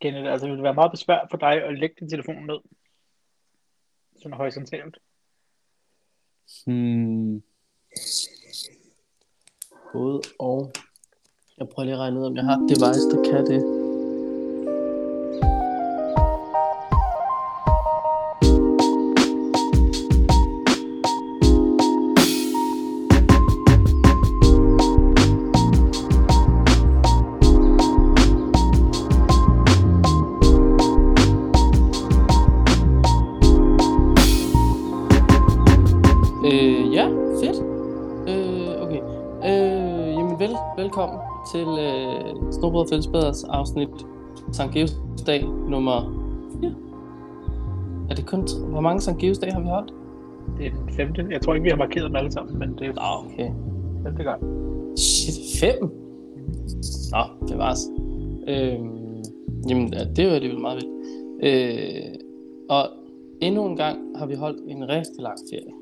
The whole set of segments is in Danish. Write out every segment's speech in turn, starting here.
Kenneth, altså det ville være meget besvær for dig at lægge din telefon ned? Sådan horisontalt. Hmm. Både og. Jeg prøver lige at regne ud, om jeg har et device, der kan det. Snobrød og Fællesbaders afsnit Sankt Geosdag nummer 4. Er det kun... Hvor mange Sankt Geosdag har vi holdt? Det er den femte. Jeg tror ikke, vi har markeret dem alle sammen, men det er Nå, okay. femte gang. Shit, fem? Nå, det var os. Øh, jamen, ja, det er jo alligevel meget vildt. Øh, og endnu en gang har vi holdt en rigtig lang ferie.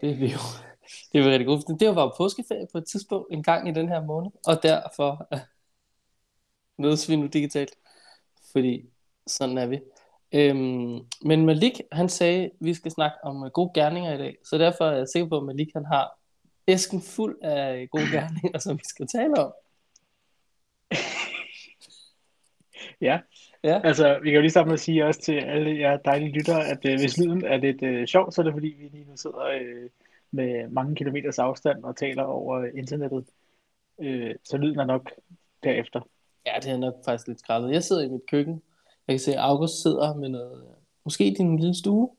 Det er vi jo det er vi rigtig for. Det var påskeferie på et tidspunkt en gang i den her måned, og derfor mødes vi nu digitalt, fordi sådan er vi. Øhm, men Malik, han sagde, at vi skal snakke om øh, gode gerninger i dag, så derfor er jeg sikker på, at Malik han har æsken fuld af gode gerninger, som vi skal tale om. Ja, Ja, altså vi kan jo lige sammen sige også til alle jer dejlige lyttere, at øh, hvis lyden er lidt øh, sjov, så er det fordi, vi lige nu sidder øh, med mange kilometers afstand og taler over øh, internettet. Øh, så lyden er nok derefter. Ja, det er nok faktisk lidt skrællet. Jeg sidder i mit køkken. Jeg kan se, at August sidder med noget, måske din lille stue.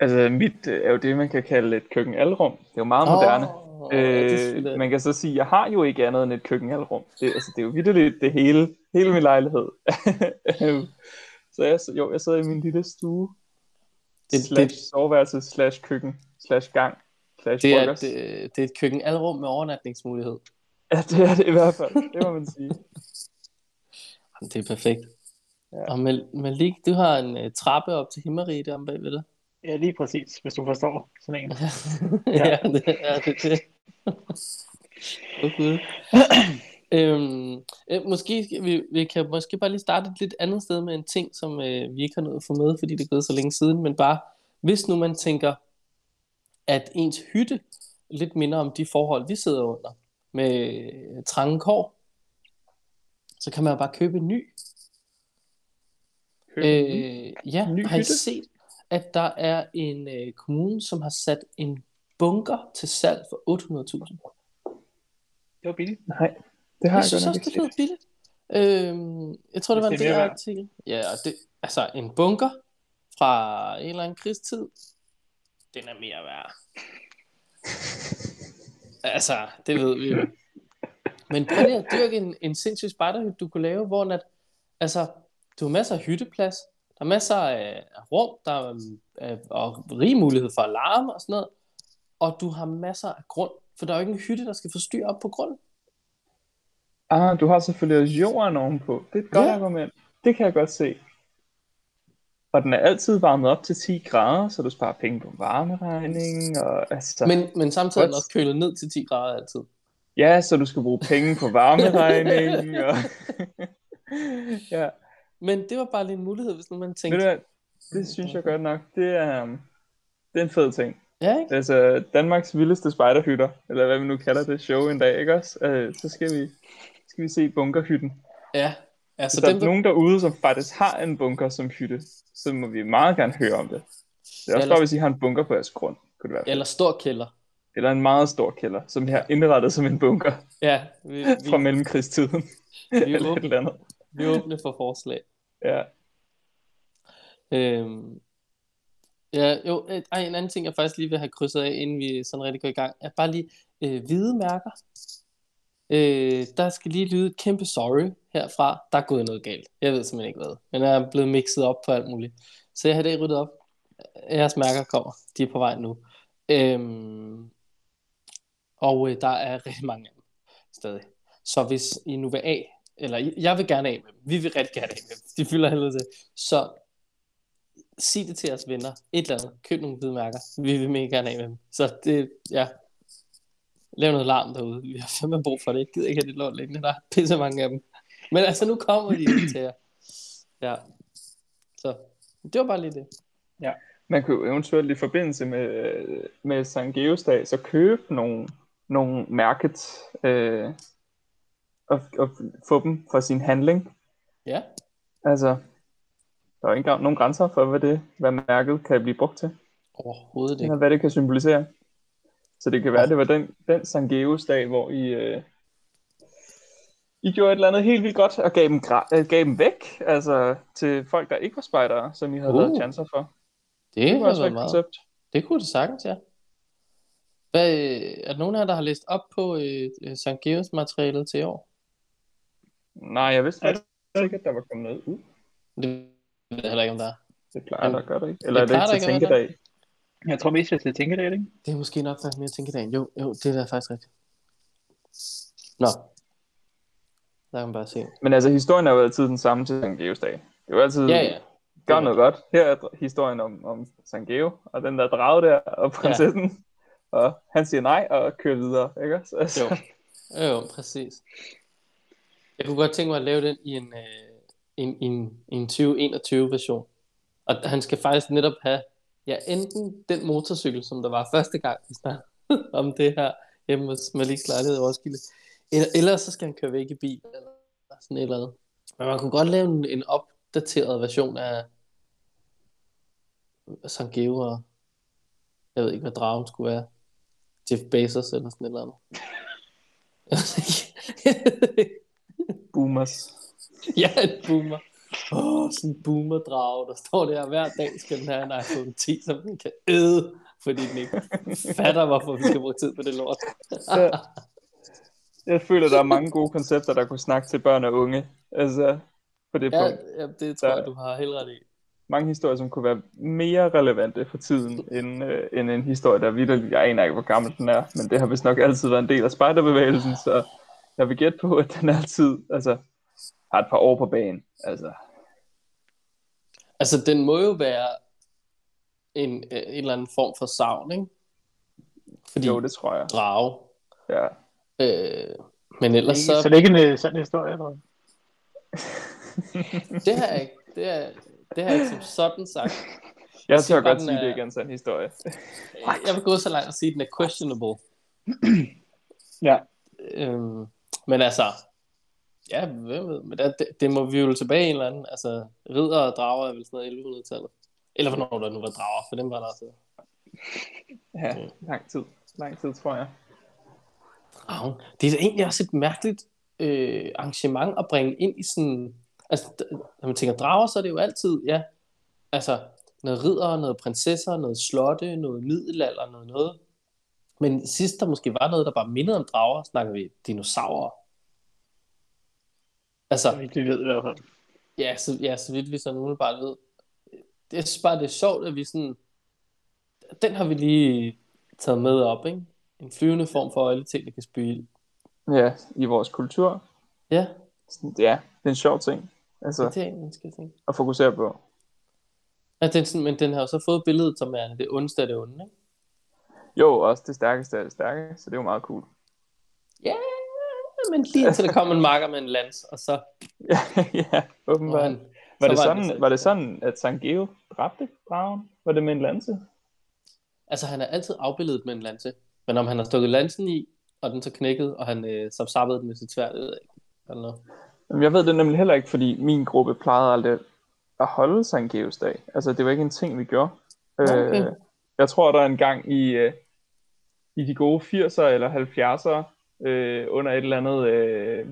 Altså, mit øh, er jo det, man kan kalde et køkkenalrum. Det er jo meget moderne. Ja, er Øh, selvfølgelig- man kan så sige, at jeg har jo ikke andet end et køkkenalrum. Det, altså, det er jo vitterligt det hele, hele min lejlighed. så jeg, jo, jeg sidder i min lille stue. Det- Det, det- slash soveværelse, slash køkken, slash gang, slash det, er, det, det er et køkkenalrum med overnatningsmulighed. Ja, det er det i hvert fald. Det må man sige. Jamen, det er perfekt. Ja. Og Mal- Malik, du har en uh, trappe op til Himmerig der om bagved dig. Ja, lige præcis, hvis du forstår sådan en. ja, det er det. det. okay. øhm, øh, måske skal vi, vi kan måske bare lige starte et lidt andet sted med en ting, som øh, vi ikke har nået at få med, fordi det er gået så længe siden, men bare, hvis nu man tænker, at ens hytte lidt minder om de forhold, vi sidder under, med øh, trange kår, så kan man jo bare købe en ny. Øh, ja, Ny har I set, at der er en øh, kommune, som har sat en bunker til salg for 800.000? Det var billigt. Nej, det har Jeg jeg, synes også, det set. billigt. Øhm, jeg tror, det var en er. DR-artikel. Ja, og det, altså en bunker fra en eller anden krigstid, den er mere værd. altså, det ved vi jo. Men prøv lige at dyrke en, en sindssyg spejderhytte, du kunne lave, hvor at, altså, du har masser af hytteplads, der er masser af rum, der er øh, og rig mulighed for alarm og sådan noget, og du har masser af grund, for der er jo ikke en hytte, der skal få styr op på grunden. Ah, du har selvfølgelig også jorden ovenpå. Det er et godt Ja. argument. Det kan jeg godt se. Og den er altid varmet op til 10 grader, så du sparer penge på varmeregningen. Og, altså, Men, men samtidig er den også kølet ned til 10 grader altid. Ja, så du skal bruge penge på varmeregningen. og... ja, Men det var bare lige en mulighed, hvis nu man ved tænkte... du hvad? Det synes jeg godt nok. Det er, um, det er en fed ting. Ja, ikke? Altså, Danmarks vildeste spejderhytter, eller hvad vi nu kalder det show en dag, ikke også? Uh, så skal vi, skal vi se bunkerhytten. Ja. Altså, Hvis der dem, er der... nogen derude, som faktisk har en bunker som hytte, så må vi meget gerne høre om det. Det er også Eller- bare, hvis I har en bunker på jeres grund, kunne det være. Eller stor kælder. Eller en meget stor kælder, som er indrettet som en bunker Ja, vi, fra vi, mellemkrigstiden. vi, er eller et åbne, eller andet. vi er åbne for forslag. Ja. Øhm, ja, jo, øh, ej, en anden ting, jeg faktisk lige vil have krydset af, inden vi sådan rigtig går i gang, er bare lige øh, hvide mærker. Øh, der skal lige lyde et kæmpe sorry herfra. Der er gået noget galt. Jeg ved simpelthen ikke hvad. Men jeg er blevet mixet op på alt muligt. Så jeg har i dag ryddet op. Jeres mærker kommer. De er på vej nu. Øhm, og øh, der er rigtig mange af dem stadig. Så hvis I nu vil af, eller jeg vil gerne af med dem. Vi vil rigtig gerne af med dem. De fylder helvede til. Så sig det til jeres venner. Et eller andet. Køb nogle hvide mærker. Vi vil mega gerne af med dem. Så det, ja. Lav noget larm derude. Vi har fandme brug for det. Jeg gider ikke have det lort liggende. Der er pisse mange af dem. Men altså, nu kommer de lige til jer. Ja. Så, det var bare lige det. Man kunne jo eventuelt i forbindelse med, med Sankt Geosdag, så købe nogle, nogle markets øh, og, og få dem for sin handling. Ja. Altså, der er jo ikke engang nogen grænser for, hvad, det, hvad mærket kan blive brugt til, Overhovedet ikke. eller hvad det kan symbolisere. Så det kan være, det var den, den Sankt Geosdag, hvor I, øh, I gjorde et eller andet helt vildt godt, og gav dem, gra- øh, gav dem væk, altså til folk, der ikke var spejdere, som I havde Uh. lavet chancer for. Det, Det var også et meget. koncept. Det kunne det sagtens, ja. Hvad, er der nogen af jer, der har læst op på øh, øh, St. Geos materialet til i år? Nej, jeg vidste ikke, at der var kommet noget ud. Det ved jeg heller ikke, om der er. Det plejer der, gør det ikke? Eller er Det det plejer der ikke til tænkedag? Jeg tror mest, jeg skal tænke det, ikke? Det er måske nok faktisk mere tænkedagen. Jo, jo, det er da faktisk rigtigt. Nå. Der kan man bare se. Men altså, historien har jo altid den samme til Sankt Geos dag. Det er jo altid, Ja, ja. gør noget godt. Her er historien om, om Sankt Geo, og den der drage der, og prinsessen. Ja. Og han siger nej, og kører videre, ikke? Så, altså, Jo. Jo, præcis. Jeg kunne godt tænke mig at lave den i en, øh, en, en, en 2021 version. Og han skal faktisk netop have, ja, enten den motorcykel, som der var første gang, vi snakkede om det her hjemme hos Maliks lejlighed i Roskilde. Eller, eller så skal han køre væk i bil, eller sådan et eller andet. Men man kunne godt lave en, en opdateret version af Sankt Geo og jeg ved ikke, hvad dragen skulle være. Jeff Bezos eller sådan et eller andet. boomers. ja, en boomer. Åh, oh, sådan en boomer-drage, der står der hver dag, skal den have en iPhone 10, som den kan æde, fordi den ikke fatter, hvorfor vi skal bruge tid på det lort. Ja. Jeg føler, der er mange gode koncepter, der kunne snakke til børn og unge. Altså, på det ja, punkt. ja, det tror Der- jeg, du har helt ret i. Mange historier, som kunne være mere relevante for tiden, end, øh, end en historie, der vidderligt, jeg aner ikke, hvor gammel den er, men det har vist nok altid været en del af spejderbevægelsen, så jeg vil gætte på, at den altid altså, har et par år på banen. Altså, Altså, den må jo være en, øh, en eller anden form for savn, ikke? Fordi jo, det tror jeg. drage. Ja. Øh, men ellers Så, så det er ikke en øh, sand historie, eller det har jeg ikke, det er, det har jeg ikke som sådan sagt. Jeg siger tør godt sige, er- det ikke er en sand historie. Jeg vil gå så langt og sige, at den er questionable. Ja. Øhm, men altså, ja, hvem ved, men det, det, det må vi jo tilbage i en eller anden, altså, ridder og drager er vel sådan noget 1100-tallet. Eller hvornår der nu var drager, for dem var der altså. Ja, lang tid. Lang tid, tror jeg. Dragen. Det er egentlig også et mærkeligt øh, arrangement at bringe ind i sådan, altså, når man tænker drager, så er det jo altid, ja, altså, noget ridder, noget prinsesser, noget slotte, noget middelalder, noget noget. Men sidst der måske var noget, der bare mindede om drager, snakker vi dinosaurer. Altså, Så vidt vi ved i hvert fald. Ja, så, ja, så vidt vi sådan umiddelbart ved. Det er bare det er sjovt, at vi sådan... Den har vi lige taget med op, ikke? En flyvende form for alle ting, der kan spyle. Ja, i vores kultur. Ja, Sådan, Ja, det er en sjov ting. Altså, det er en skal tænke. at fokusere på. Ja, den, sådan, men den har jo så fået billedet, som er det ondeste af det onde, ikke? Jo, også det stærkeste af det stærke, så det er jo meget cool. Ja, men lige indtil der kom en marker med en lans, og så ja, ja, var åbenbart. han... Var så det, han sådan, var det sådan, at Sankt Geo dræbte dragen? Var det med en lanse? Altså, han er altid afbildet med en lanse. Men om han har stukket lansen i, og den så knækket, og han øh, sapsappede den med sit sværd, det ved jeg ikke. Eller noget. Jamen, jeg ved det nemlig heller ikke, fordi min gruppe plejede aldrig at holde Sankt Geos dag. Altså, det var ikke en ting, vi gjorde. okay. Øh, jeg tror, der er en gang i, øh, i de gode 80'er eller 70'er, øh, under et eller andet øh,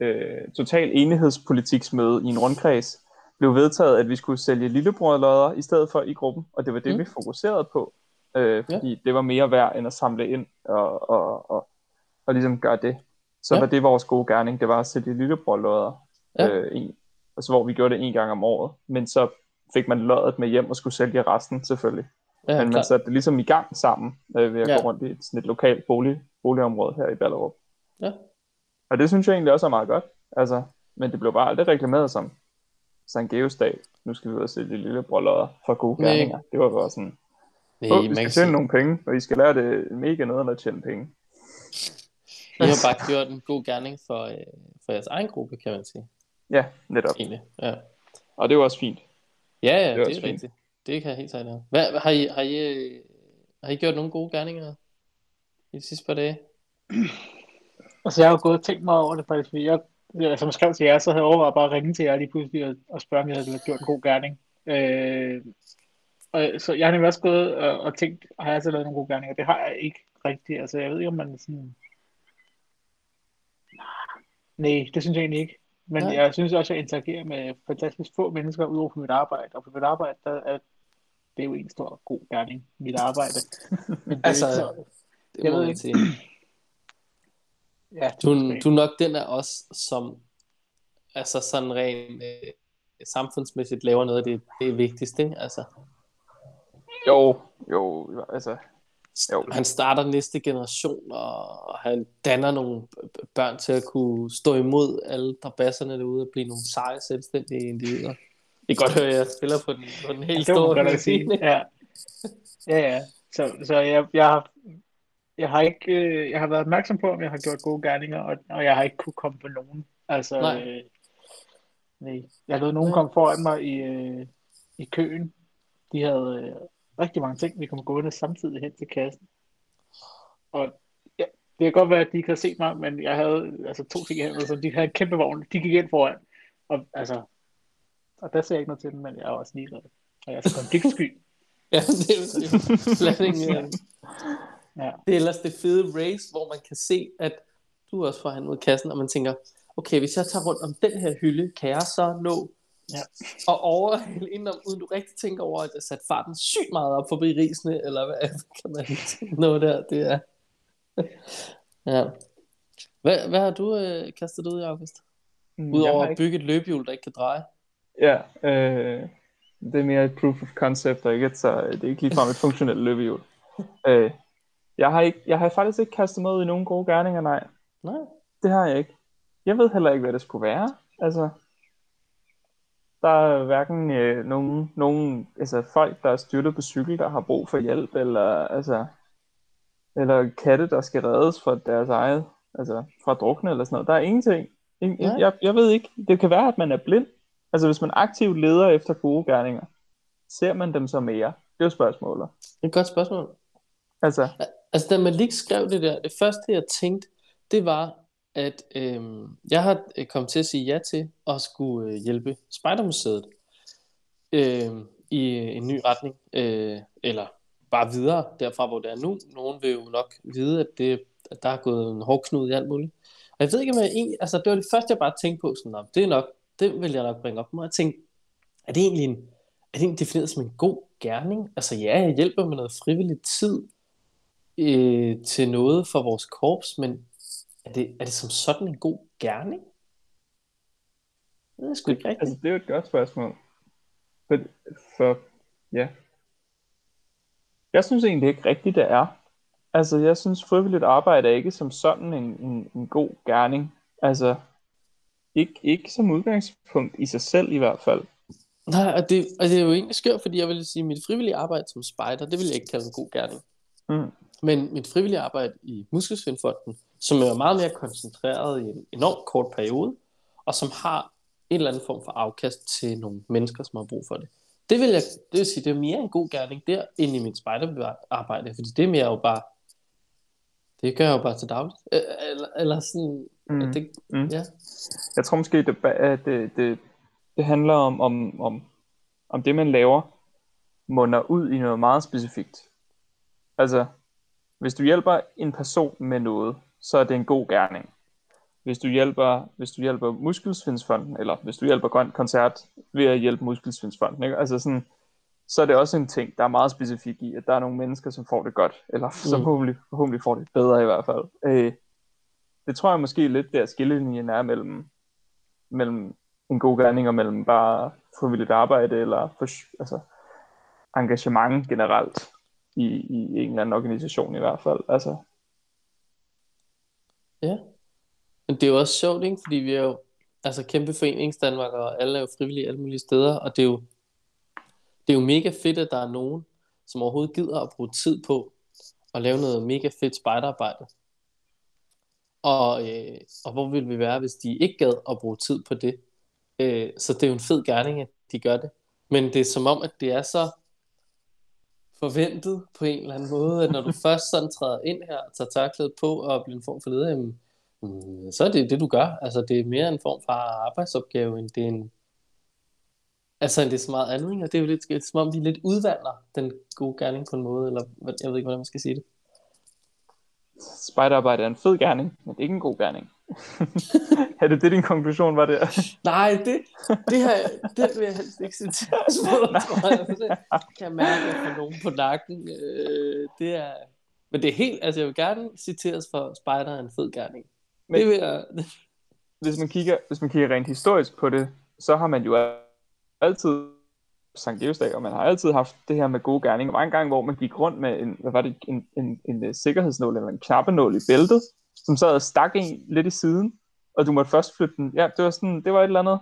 øh, total enighedspolitiksmøde i en rundkreds, blev vedtaget, at vi skulle sælge lillebrorlodder i stedet for i gruppen, og det var det, mm. vi fokuserede på, øh, fordi ja. det var mere værd end at samle ind og, og, og, og ligesom gøre det. Så Ja. var det vores gode gerning, det var at sælge lillebrorlodder, Ja. øh, en, altså, hvor vi gjorde det en gang om året, men så fik man loddet med hjem og skulle sælge resten selvfølgelig. Ja, Men man satte det ligesom i gang sammen øh, ved at Ja. gå rundt i et, sådan et lokalt bolig, boligområde her i Ballerup. Ja. Og det synes jeg egentlig også er meget godt. Altså, men det blev bare aldrig reklameret som Sankt Geos dag. Nu skal vi ud og sælge lille brødlodder for gode Nej. gerninger. Det var bare sådan, Nej, vi kan skal sige- tjene nogle penge, og I skal lære det mega noget at tjene penge. I har bare gjort en god gerning for, øh, for jeres egen gruppe, kan man sige. Ja, netop. Egentlig. Ja, Og det er jo også fint. ja, ja Det er det, er fint. rigtigt. Det kan jeg helt sikkert. Hvad, har, I, har, I, øh, har I gjort nogle gode gerninger i de sidste par dage? Altså, jeg har jo gået og tænkt mig over det faktisk, fordi jeg, jeg som jeg skrev til jer, så havde jeg overvejet bare at ringe til jer lige pludselig og, og spørge, om jeg havde gjort en god gerning. Øh, og, så jeg har nemlig også gået og, og tænkt, har jeg så lavet nogle gode gerninger? Det har jeg ikke rigtigt. Altså, jeg ved ikke, om man sådan... Nej, det synes jeg egentlig ikke. Men Nej. jeg synes også, at jeg interagerer med fantastisk få mennesker udover på mit arbejde. Og på mit arbejde, der er det er jo en stor god gerning, mit arbejde. Men det er Altså, ikke så, Det Jeg ved ikke. sige. ja, det Du, du er nok den af os, som altså sådan rent øh, samfundsmæssigt laver noget af det, det er vigtigst, ikke? Altså, Jo, jo, altså, Jo. han starter næste generation, og han danner nogle børn til at kunne stå imod alle drabasserne derude og blive nogle seje, selvstændige individer. I kan godt høre, at jeg spiller på den, på den helt det må store nok sige. Ja, ja. ja. Så, så jeg, jeg, har, jeg har ikke, øh, jeg har været opmærksom på, om jeg har gjort gode gerninger, og, og jeg har ikke kunne komme på nogen. Altså, Nej. øh, nej. Jeg lod nogen komme foran mig i, øh, i køen. De havde øh, rigtig mange ting, vi kom gående samtidig hen til kassen. Og ja, det kan godt være, at de ikke havde set mig, men jeg havde altså to ting i hænderne, så de havde en kæmpe vogn. De gik ind foran. Og, altså, og der ser jeg ikke noget til dem, men jeg er også ligeglad. Og jeg er så konfliktsky. Ja, det er det er slet ikke, Ja. Det er ellers det fede race, hvor man kan se, at du er også foran mod kassen, og man tænker, okay, hvis jeg tager rundt om den her hylde, kan jeg så nå Ja. og overhælde indenom, uden du rigtig tænker over, at jeg satte farten sygt meget op forbi risene, eller hvad kan man nå der? Det er... ja. Hvad, hvad har du øh, kastet ud i, August? mm, Udover har at ikke, bygge et løbehjul, der ikke kan dreje. ja, øh, det er mere et proof of concept, og ikke et, så det er ikke ligefrem et funktionelt løbehjul. øh, jeg har ikke, jeg har faktisk ikke kastet mig ud i nogen gode gerninger, nej. Nej. Det har jeg ikke. Jeg ved heller ikke, hvad det skulle være. Altså, der er hverken øh, nogen, nogen altså folk, der er styrtet på cykel, der har brug for hjælp, eller, altså, eller katte, der skal reddes fra deres eget, altså fra drukne eller sådan noget. Der er ingenting. Ingen, Nej. jeg, jeg ved ikke. Det kan være, at man er blind. Altså, hvis man aktivt leder efter gode gerninger, ser man dem så mere? Det er jo spørgsmålet. Det er et godt spørgsmål. Altså, Altså, da Malik skrev det der, det første, jeg tænkte, det var, at øh, jeg har øh, kommet til at sige ja til at skulle øh, hjælpe Spejdermuseet øhm, øh, i en ny retning, øh, eller bare videre derfra, hvor det er nu. Nogen vil jo nok vide, at, det, at der er gået en hårdknud i alt muligt. Og jeg ved ikke, om jeg egentlig, altså det var det første, jeg bare tænkte på, sådan, "Nå, det er nok, det vil jeg nok bringe op. med. jeg tænkte, er det egentlig en, er det egentlig defineret som en god gerning? Altså ja, jeg hjælper med noget frivillig tid, øh, til noget for vores korps, men er det, er det som sådan en god gerning? Det er sgu ikke rigtigt. altså, det er jo et godt spørgsmål. For, for ja. Jeg synes egentlig ikke rigtigt, det er. Altså, jeg synes frivilligt arbejde er ikke som sådan en, en, en god gerning. Altså, ikke, ikke som udgangspunkt i sig selv i hvert fald. Nej, og det, og det er jo egentlig skørt, fordi jeg vil sige, at mit frivillige arbejde som spejder, det vil jeg ikke kalde en god gerning. Mm. Men mit frivillige arbejde i Muskelsvindfonden, som er meget mere koncentreret i en enormt kort periode, og som har en eller anden form for afkast til nogle mennesker, som har brug for det. Det vil jeg det vil sige, det er mere en god gerning der, end i mit spejderarbejde, fordi det er mere jo bare, det gør jeg jo bare til dagligt. Øh, Eller, eller sådan, Mm. mm. det, Mm. ja. Jeg tror måske, det, at det, det, det handler om, om, om, om det, man laver, munder ud i noget meget specifikt. Altså, hvis du hjælper en person med noget, så er det en god gerning. Hvis du hjælper, hvis du hjælper Muskelsvindsfonden, eller hvis du hjælper Grøn Koncert ved at hjælpe Muskelsvindsfonden, ikke? Altså sådan, så er det også en ting, der er meget specifik i, at der er nogle mennesker, som får det godt, eller som Mm. forhåbentlig, forhåbentlig får det bedre i hvert fald. Øh, det tror jeg måske lidt der skillelinjen er mellem, mellem en god gerning og mellem bare frivilligt arbejde eller for, altså, engagement generelt i, i en eller anden organisation i hvert fald. Altså, Ja. Men det er jo også sjovt, ikke? Fordi vi er jo altså kæmpe foreningsdanmark, og alle er jo frivillige alle mulige steder, og det er jo, det er jo mega fedt, at der er nogen, som overhovedet gider at bruge tid på at lave noget mega fedt spejderarbejde. Og, øh, og hvor ville vi være, hvis de ikke gad at bruge tid på det? Øh, så det er jo en fed gerning, at de gør det. Men det er som om, at det er så forventet på en eller anden måde, at når du først sådan træder ind her, tager tørklædet på og bliver en form for leder, jamen, mm, så er det det, du gør. Altså, det er mere en form for arbejdsopgave, end det er en... Altså, end det er så meget andet, og det er jo lidt, det er, som om, vi lidt udvander den gode gerning på en måde, eller jeg ved ikke, hvordan man skal sige det. Spejderarbejde er en fed gerning, men det er ikke en god gerning. er det det, din konklusion var der? Nej, det, det, her, det vil jeg helst ikke sige til tror jeg. Det kan jeg mærke, får nogen på nakken. Øh, det er... Men det er helt, altså jeg vil gerne citeres for Spider er en fed gerning. Men- det vil jeg, hvis man kigger, hvis man kigger rent historisk på det, så har man jo altid Sankt Geosdag, og man har altid haft det her med gode gerninger. Der var en gang, hvor man gik rundt med en, hvad var det, en, en, en, en sikkerhedsnål eller en knappenål i bæltet, som så havde stak en lidt i siden, og du måtte først flytte den. Ja, det var sådan, det var et eller andet.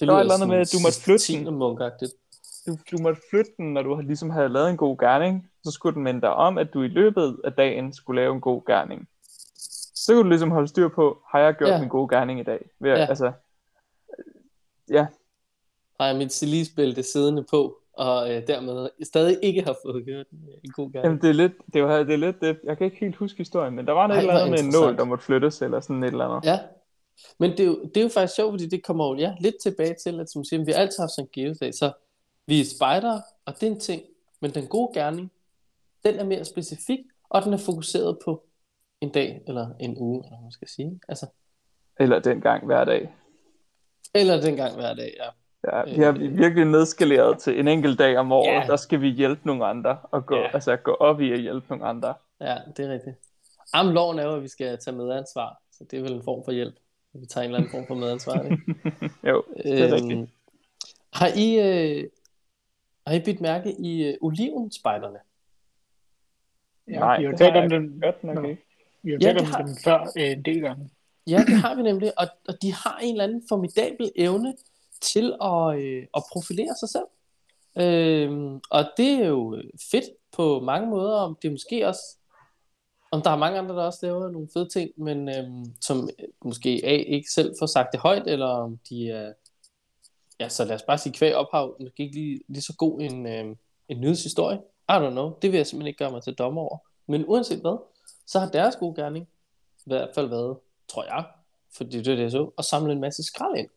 det var et eller andet med, at du måtte flytte den. Du, du måtte flytte den, når du ligesom havde lavet en god gerning, så skulle den minde dig om, at du i løbet af dagen skulle lave en god gerning. Så kunne du ligesom holde styr på, har jeg gjort Ja. min gode gerning i dag? Ved, Ja. Altså, ja, Har jeg mit silisbælte siddende på, og øh, dermed stadig ikke har fået gjort en, en god gerning. Jamen, det er lidt, det jo- det er lidt det, jeg kan ikke helt huske historien, men der var noget Ej, eller andet med en nål, der måtte flyttes, eller sådan et eller andet. Ja, men det er, jo, det er jo faktisk sjovt, fordi det kommer jo ja, lidt tilbage til, at som siger, vi har altid haft sådan en geodag, så vi er spejdere, og det er en ting, men den gode gerning, den er mere specifik, og den er fokuseret på en dag, eller en uge, eller hvad man skal sige. Altså, Eller dengang hver dag. eller den gang hver dag, ja. Ja, vi har virkelig nedskaleret til en enkelt dag om året, Ja. der skal vi hjælpe nogle andre, og gå, Ja. altså, gå op i at hjælpe nogle andre. Ja, det er rigtigt. Jamen, loven er jo, at vi skal tage medansvar, så det er vel en form for hjælp. at Vi tager en eller anden form for medansvar. Ikke? Jo, det er rigtigt. Øhm, har I, øh, har I bidt mærke i øh, olivenspejderne? Ja, Nej, vi har talt har om den, Godt nok ikke. vi har Ja, talt det om har- den før øh, en del gange. Ja, det har vi nemlig, og, og de har en eller anden formidabel evne til at, øh, at profilere sig selv. Øh, og det er jo fedt på mange måder, om det er måske også, om der er mange andre, der også laver nogle fede ting, men øhm, øh, som måske A, ikke selv får sagt det højt, eller om de er, ja, så lad os bare sige kvæg ophav, måske ikke lige, lige så god en, øh, en nyhedshistorie. I don't know, det vil jeg simpelthen ikke gøre mig til dommer over. Men uanset hvad, så har deres gode gerning i hvert fald været, tror jeg, fordi det er det, jeg så, at samle en masse skrald ind.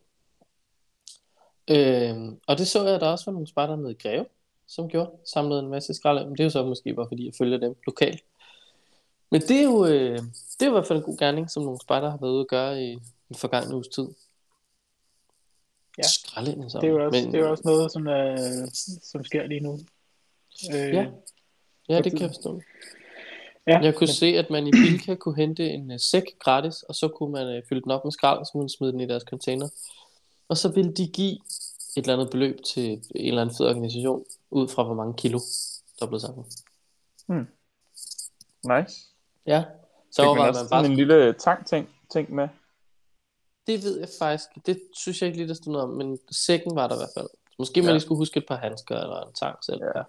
Øhm, og det så jeg, at der også var nogle spejder i Greve, som gjorde, samlede en masse skrald. Men det er jo så måske bare fordi, jeg følger dem lokalt. Men det er jo, øh, det er jo i hvert fald en god gerning, som nogle spejder har været ude at gøre i den forgangne uges tid. Ja. Skrald ind, så. Det er jo også, Men, det er jo også noget, som, øh, som sker lige nu. Øh, Ja. Ja, det kan jeg forstå. ja Jeg kunne se, at man i Bilka kunne hente en uh, sæk gratis, og så kunne man uh, fylde den op med skrald, og så kunne man smide den i deres container. Og så ville de give et eller andet beløb til en eller anden fed organisation, ud fra hvor mange kilo, der blev samlet. Nice. Ja, så Fik man man bare, sådan en lille tank-ting ting med. det ved jeg faktisk, det synes jeg ikke lige, der stod noget om, men sækken var der i hvert fald. Måske man Ja. lige skulle huske et par handsker eller en tang selv. Ja.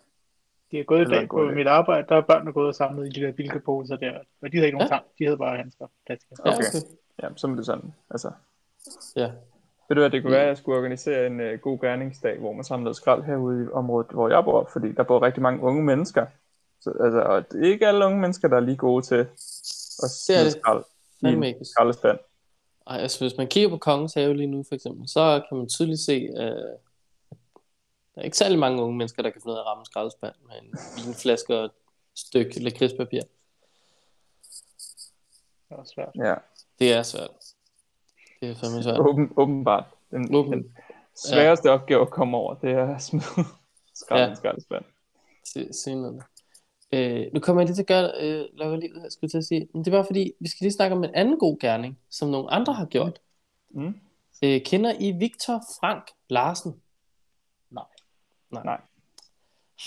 De er gået i var dag på idé. mit arbejde, der er børnene gået og samlet i de der bilkeposer der. Og de havde ikke nogen Ja. ja. tang, de havde bare handsker. Plastik. Ja, Okay. okay. Ja, så er det sådan. Altså, Ja. Ved du hvad, det kunne være, at jeg skulle organisere en uh, god gerningsdag, hvor man samlede skrald herude i området, hvor jeg bor, fordi der bor rigtig mange unge mennesker. Så, altså, og det er ikke alle unge mennesker, der er lige gode til at smide det. skrald i en ikke. skraldespand. Ej, altså hvis man kigger på Kongens Have lige nu for eksempel, så kan man tydeligt se, øh, der er ikke særlig mange unge mennesker, der kan finde ud af at ramme en skraldespand med en vinflaske og et stykke lakridspapir. Det er svært. Ja, Det er svært. Det er fandme svært. åben, åbenbart. Den, Åben- den sværeste ja. opgave at komme over, det er at smide skrald i Ja. skraldespand. Se, se noget. Øh, nu kommer jeg lige til at gøre øh, lukke livet, jeg skulle til at sige. Men det er bare fordi, vi skal lige snakke om en anden god gerning, som nogle andre har gjort. Mm. Øh, kender I Victor Frank Larsen? Nej. Nej. Nej.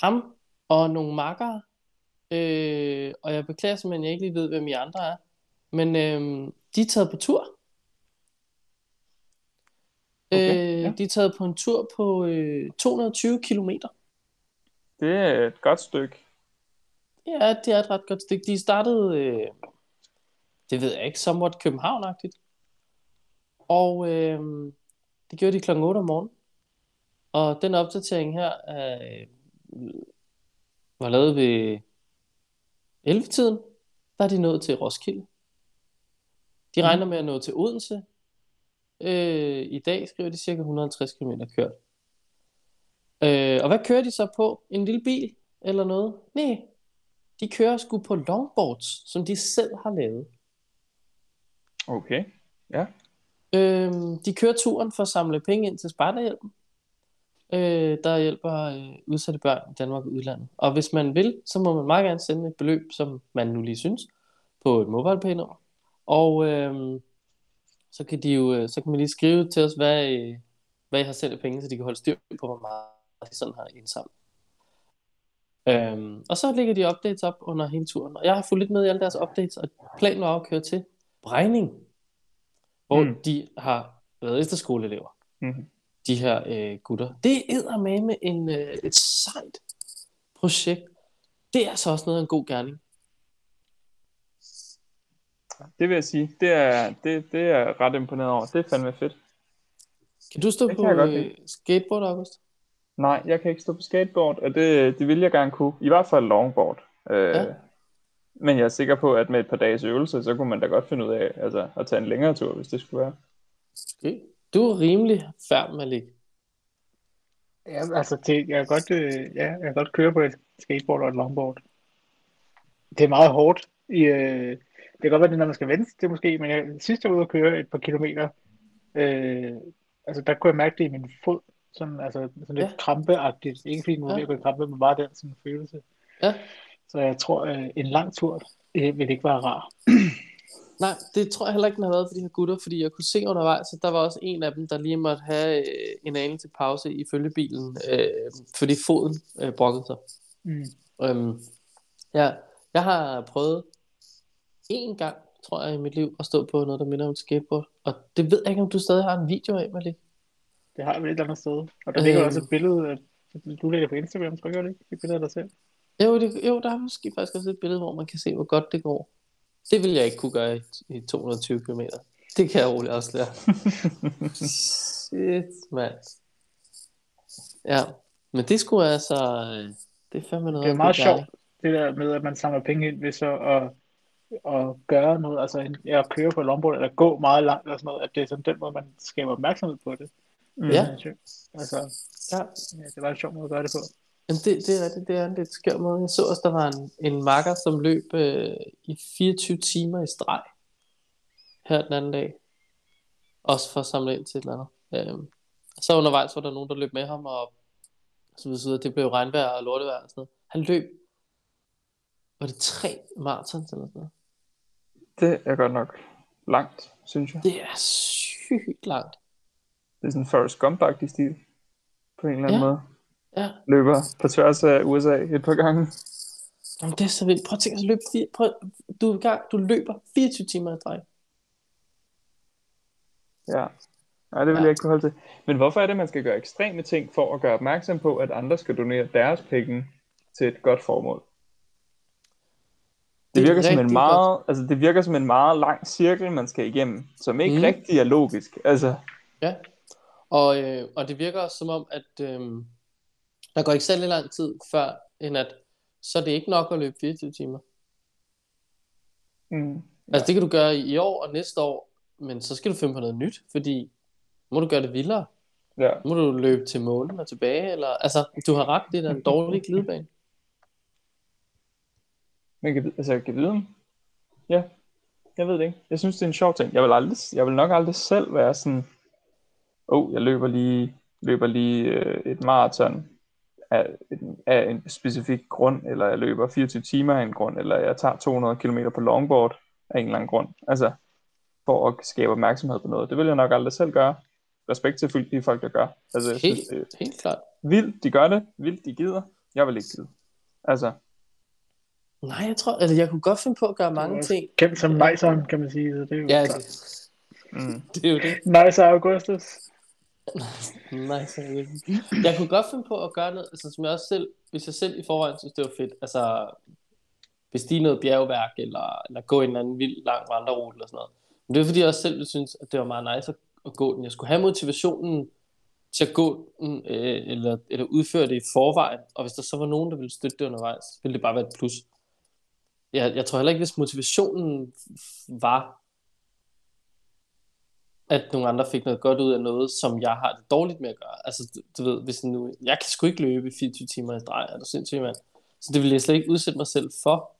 Ham og nogle makkere, øh, og jeg beklager simpelthen, at jeg ikke lige ved, hvem I andre er, men øh, de er taget på tur. Okay, øh, ja. De er taget på en tur på øh, 220 kilometer. Det er et godt stykke. Ja, det er et ret godt stykke. De startede, øh, det ved jeg ikke, somewhat København-agtigt. Og øh, det gjorde de klokken 8 om morgenen. Og den opdatering her øh, var lavet ved 11-tiden. Der er de nået til Roskilde. De regner med at nå til Odense. Øh, I dag skriver de cirka 150 km kørt. Øh, og hvad kører de så på? En lille bil eller noget? Nej, de kører sgu på longboards, som de selv har lavet. Okay, ja. Øh, de kører turen for at samle penge ind til Spartahjælpen, øh, der hjælper øh, udsatte børn i Danmark og udlandet. Og hvis man vil, så må man meget gerne sende et beløb, som man nu lige synes, på et mobile nummer Og øh, så kan de jo, øh, så kan man lige skrive til os, hvad, I, hvad I har sendt af penge, så de kan holde styr på, hvor meget de sådan har indsamlet. Øhm, og så lægger de updates op under hele turen. Og jeg har fulgt lidt med i alle deres updates, og planen var at køre til Brejning, hvor mm. de har været efterskoleelever. Mm. De her øh, gutter. Det er med med en, øh, et sejt projekt. Det er altså også noget af en god gerning. Det vil jeg sige. Det er, det, det er ret imponeret over. Det er fandme fedt. Kan du stå Det på kan jeg øh, skateboard, August? Nej, jeg kan ikke stå på skateboard, og det, det vil jeg gerne kunne. I hvert fald longboard. Øh, Ja. Men jeg er sikker på, at med et par dages øvelse, så kunne man da godt finde ud af altså, at tage en længere tur, hvis det skulle være. Okay. Du er rimelig færd, Malik. Ja, altså, det, jeg, kan godt, øh, ja, jeg kan godt køre på et skateboard og et longboard. Det er meget hårdt. I, øh, kan godt være, det er, når man skal vente det måske, men jeg, sidst jeg var ude at køre et par kilometer, øh, altså der kunne jeg mærke det i min fod, sådan, altså, sådan lidt Ja. krampeagtigt. Ikke fordi nu Ja. ved at gå i krampe, men bare den sådan følelse. Ja. Så jeg tror, øh, en lang tur øh, vil ikke være rar. Nej, det tror jeg heller ikke, den har været for de her gutter, fordi jeg kunne se undervejs, at der var også en af dem, der lige måtte have øh, en anelse til pause i følgebilen, øh, fordi foden øh, brokkede sig. Mm. Øhm, ja, jeg har prøvet én gang, tror jeg, i mit liv, at stå på noget, der minder om et skateboard. Og det ved jeg ikke, om du stadig har en video af, Malik. Det har jeg vel et eller andet sted. Og der ligger Øhm. også et billede, af, du lægger på Instagram, tror jeg, ikke? Et billede af dig selv. Jo, det, jo, der er måske faktisk også et billede, hvor man kan se, hvor godt det går. Det vil jeg ikke kunne gøre i, i 220 km. Det kan jeg roligt afsløre. Shit, mand. Ja, men det skulle altså... øh, Det er fandme noget Det er meget sjovt, det der med, at man samler penge ind ved så at, at gøre noget, altså en- ja, at køre på longboard, eller gå meget langt og sådan noget, at det er sådan den måde, man skaber opmærksomhed på det. Ja. Øh, Altså, Ja, ja, det var en sjov måde at gøre det på. Jamen det, det er rigtigt, det er en lidt skør måde. Jeg så også, der var en, en makker, som løb øh, i 24 timer i streg her den anden dag. Også for at samle ind til et eller andet. Øhm, så undervejs var der nogen, der løb med ham, og så videre, det blev regnvejr og lortevejr og sådan noget. Han løb, var det tre marathons eller sådan noget? Det er godt nok langt, synes jeg. Det er sygt langt. Det er sådan en Forrest Gump-agtig stil, på en eller anden Ja. måde. Ja, Løber på tværs af USA et par gange. Jamen, det er så vildt. Prøv at tænke at løbe, fire, prøv, du, i gang, du løber 24 timer i streg. Ja. Nej, det vil Ja. jeg ikke kunne holde til. Men hvorfor er det, man skal gøre ekstreme ting for at gøre opmærksom på, at andre skal donere deres penge til et godt formål? Det, Det er virker som en meget, altså det virker som en meget lang cirkel, man skal igennem, som ikke Mm. rigtig er logisk. Altså, Ja, og, øh, og det virker også som om, at øh, der går ikke særlig lang tid før, end at så er det ikke nok at løbe 24 timer. mm, Altså det kan du gøre i år og næste år, men så skal du finde på noget nyt, fordi må du gøre det vildere. ja. Må du løbe til månen og tilbage, eller altså du har ret, det er en dårlig glidebane. Men kan, altså, kan vide Ja, jeg ved det ikke. Jeg synes, det er en sjov ting. Jeg vil, aldrig, jeg vil nok aldrig selv være sådan, åh, oh, jeg løber lige, løber lige øh, et maraton af, af en specifik grund, eller jeg løber 24 timer af en grund, eller jeg tager 200 km på longboard af en eller anden grund. Altså, for at skabe opmærksomhed på noget. Det vil jeg nok aldrig selv gøre. Respekt til de folk, der gør. Altså, jeg synes, Helt, det er helt klart. vildt, de gør det. Vildt, de gider. Jeg vil ikke gide. Altså, Nej, jeg tror, altså jeg kunne godt finde på at gøre mange ting. Kendt som nejseren, kan man sige. Så det er jo Ja, klart. det, mm, det er jo det. Nejser Augustus. Nice. Jeg kunne godt finde på at gøre noget, altså som jeg også selv, hvis jeg selv i forvejen synes, det var fedt, altså bestige noget bjergværk, eller, eller gå en eller anden vild lang vandrerute, eller sådan noget. Men det er fordi, jeg også selv synes, at det var meget nice at, at gå den. Jeg skulle have motivationen til at gå den, øh, eller, eller udføre det i forvejen, og hvis der så var nogen, der ville støtte det undervejs, ville det bare være et plus. Jeg, jeg tror heller ikke, hvis motivationen var, at nogle andre fik noget godt ud af noget, som jeg har det dårligt med at gøre. Altså, du, du ved, hvis nu, jeg kan sgu ikke løbe 24 timer i streg, er du sindssygt, mand. Så det ville jeg slet ikke udsætte mig selv for,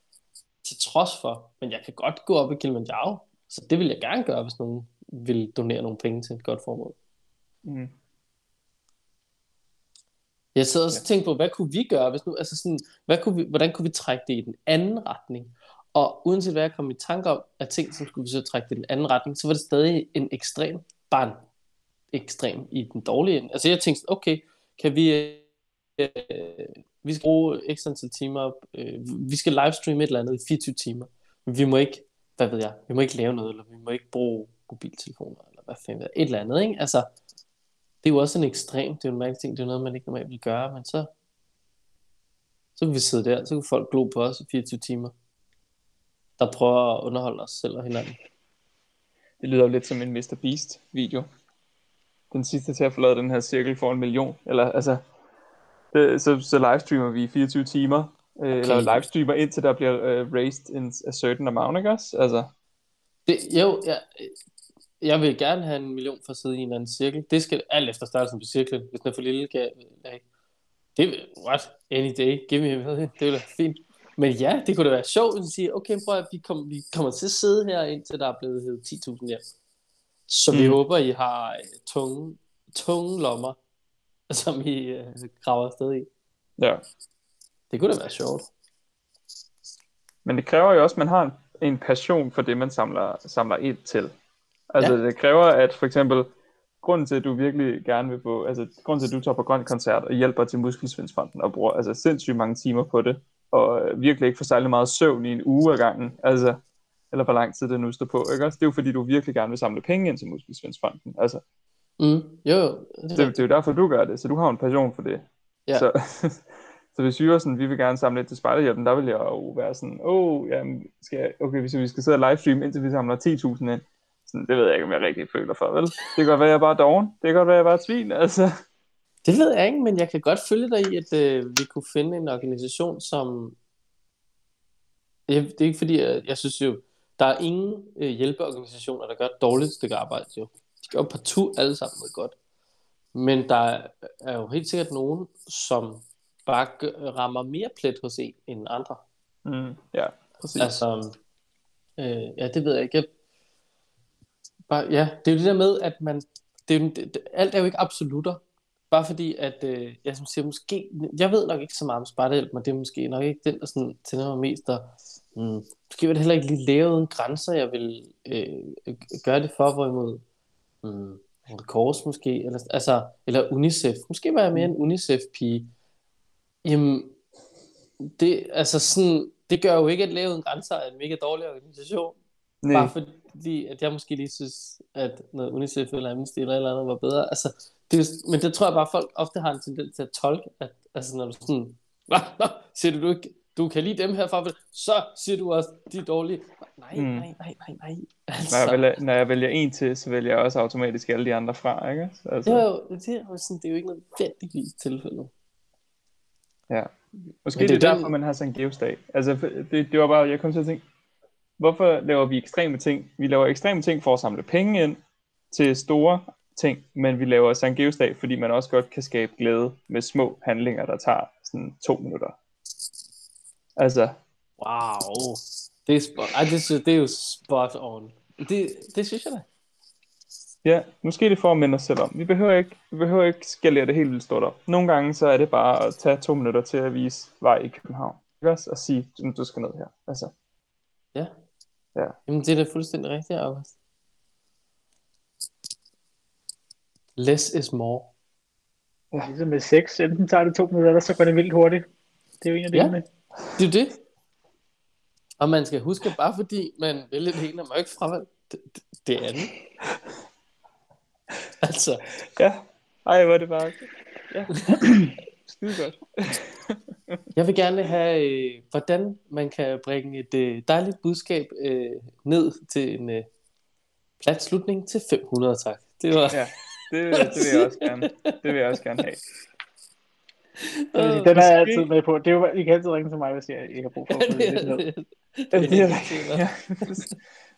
til trods for. Men jeg kan godt gå op i Kilimanjaro, så det vil jeg gerne gøre, hvis nogen vil donere nogle penge til et godt formål. Mm. Jeg også og tænker på, hvad kunne vi gøre, hvis nu, altså sådan, hvad kunne vi, hvordan kunne vi trække det i den anden retning? Og uanset hvad jeg kom i tanke om, af ting, som skulle vi så trække det i den anden retning, så var det stadig en ekstrem barn ekstrem i den dårlige ende. Altså jeg tænkte, okay, kan vi, øh, vi skal bruge ekstra antal timer, øh, vi skal livestreame et eller andet i 24 timer, men vi må ikke, hvad ved jeg, vi må ikke lave noget, eller vi må ikke bruge mobiltelefoner, eller hvad fanden, et eller andet, ikke? Altså, det er jo også en ekstrem, det er jo en mærkelig ting, det er noget, man ikke normalt vil gøre, men så, så kan vi sidde der, så kan folk glo på os i 24 timer, der prøver at underholde os selv og hinanden. Det lyder jo lidt som en Mr. Beast video. Den sidste til at forlade den her cirkel for en million. Eller altså, det, så, så livestreamer vi i 24 timer. Okay. Eller livestreamer indtil der bliver uh, raised in a certain amount, ikke også? Altså. Det, jo, jeg, jeg vil gerne have en million for at sidde i en eller anden cirkel. Det skal alt efter størrelsen på cirklen. Hvis den er for lille, kan jeg Det what? Any day. Give me a million. Det vil være fint. Men ja, det kunne da være sjovt at sige, okay, prøv at vi, kom, vi kommer til at sidde her, indtil der er blevet heddet 10.000 hjem. Så vi mm. håber, I har uh, tunge, tunge lommer, som I uh, graver afsted i. Ja. Det kunne da være sjovt. Men det kræver jo også, at man har en, en passion for det, man samler, samler ind til. Altså ja. det kræver, at for eksempel, grunden til, at du virkelig gerne vil få, altså grunden til, at du tager på grøn koncert og hjælper til Muskelsvindsfonden og bruger altså sindssygt mange timer på det, og virkelig ikke får særlig meget søvn i en uge ad gangen, altså, eller hvor lang tid det nu står på, ikke også? Det er jo fordi, du virkelig gerne vil samle penge ind til Muskelsvindsfonden, altså. Mm, jo. Det, det, det, er jo derfor, du gør det, så du har en passion for det. Ja. Så, så hvis vi var sådan, vi vil gerne samle lidt til spejderhjælpen, der vil jeg jo være sådan, åh, oh, jamen, skal jeg, okay, hvis vi skal sidde og livestream, indtil vi samler 10.000 ind, sådan, det ved jeg ikke, om jeg rigtig føler for, vel? Det kan godt være, at jeg er bare doven. Det kan godt være, at jeg bare svin, altså. Det ved jeg ikke, men jeg kan godt følge dig i, at øh, vi kunne finde en organisation, som... Det, det er ikke fordi, jeg, jeg synes jo, der er ingen øh, hjælpeorganisationer, der gør et dårligt stykke arbejde, jo. De gør partout alle sammen noget godt. Men der er jo helt sikkert nogen, som bare rammer mere plet hos en end andre. Mm, ja, præcis. Altså, øh, ja, det ved jeg ikke. Jeg, bare, ja, det er jo det der med, at man, det det, alt er jo ikke absolutter. Bare fordi, at øh, jeg som siger, måske, jeg ved nok ikke så meget om spartahjælp, men det er måske nok ikke den, der sådan, tænder mig mest, der, mm, måske vil det heller ikke lige lave uden grænser, jeg vil øh, gøre det for, hvorimod mm, Kors måske, eller, altså, eller UNICEF, måske var jeg mere en UNICEF-pige, jamen, det, altså sådan, det gør jo ikke, at lave Uden grænser er en mega dårlig organisation. Nej. Bare fordi, at jeg måske lige synes, at noget UNICEF eller Amnesty eller eller andet var bedre. Altså, det er, men det tror jeg bare, at folk ofte har en tendens til at tolke, at altså, når du sådan, siger du, du ikke, du kan lide dem her fra, så siger du også, de er dårlige. Nej, mm. nej, nej, nej, nej. Altså. Når, jeg vælger, når jeg vælger en til, så vælger jeg også automatisk alle de andre fra, ikke? Altså. Jo, jo, det er, jo sådan, det er jo ikke nødvendigvis tilfældet. Ja. Måske det, det er derfor, den... man har sådan en geostat. Altså, det, det var bare, jeg kom til at tænke, hvorfor laver vi ekstreme ting? Vi laver ekstreme ting for at samle penge ind til store ting, men vi laver Sankt Geosdag, fordi man også godt kan skabe glæde med små handlinger, der tager sådan to minutter. Altså. Wow. Det er, spot, ej, det, det er jo spot on. Det, det synes jeg da. Ja, måske det for at minde os selv om. Vi behøver ikke, vi behøver ikke skalere det helt vildt stort op. Nogle gange så er det bare at tage to minutter til at vise vej i København. Ikke også? Og sige, du skal ned her. Altså. Ja. Ja. Jamen, det er da fuldstændig rigtigt, August. Less is more. Ja. Ligesom med sex, enten tager det to minutter, eller så går det vildt hurtigt. Det er jo en af ja. med. Det er det. Og man skal huske, bare fordi man er man ikke fravalg det, det, det andet. altså. Ja. Ej, hvor er det bare. Ja. Skide godt. Jeg vil gerne have, øh, hvordan man kan bringe et øh, dejligt budskab øh, ned til en øh, plat slutning til 500, tak. Det var... Ja, det, det vil jeg også gerne. Det vil jeg også gerne have. Den er jeg altid med på. Det er jo, I kan altid ringe til mig, hvis jeg ikke har brug for at det ned. Er rigtigt. Ja.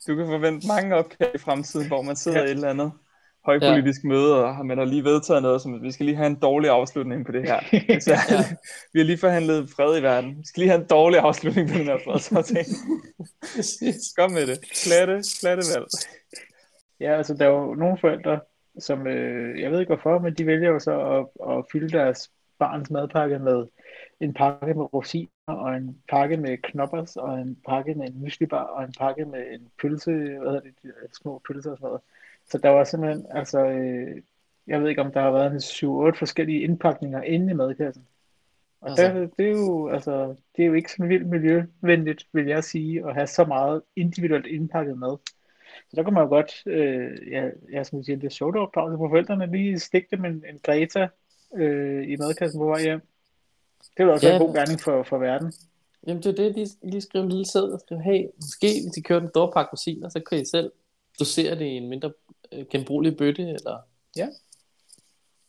Du kan forvente mange opkald i fremtiden, hvor man sidder ja. i et eller andet højpolitisk ja. møde, og man har lige vedtaget noget, som vi skal lige have en dårlig afslutning på det her. Så, ja. vi har lige forhandlet fred i verden. Vi skal lige have en dårlig afslutning på den her fredsaftale. Kom med det. Klatte, klatte valg. Ja, altså der er jo nogle forældre, som, øh, jeg ved ikke hvorfor, men de vælger jo så at, at fylde deres barns madpakke med en pakke med rosiner, og en pakke med knoppers, og en pakke med en myslibar, og en pakke med en pølse, hvad hedder det, de små pølser og sådan noget. Så der var simpelthen, altså, øh, jeg ved ikke om der har været en 7-8 forskellige indpakninger inde i madkassen. Og altså. der, det, er jo, altså, det er jo ikke sådan vildt miljøvenligt, vil jeg sige, at have så meget individuelt indpakket mad. Så der kunne man jo godt, øh, ja, jeg skal sige, det er sjovt opdragelse på forældrene, lige stikke dem en, en Greta øh, i madkassen på vej hjem. Det vil også ja. være en god gerning for, for verden. Jamen det er det, de lige skriver en lille sæd og skriver, hey, måske hvis I kører en stor pakke rosiner, så kan I selv dosere det i en mindre øh, genbrugelig bøtte, eller ja.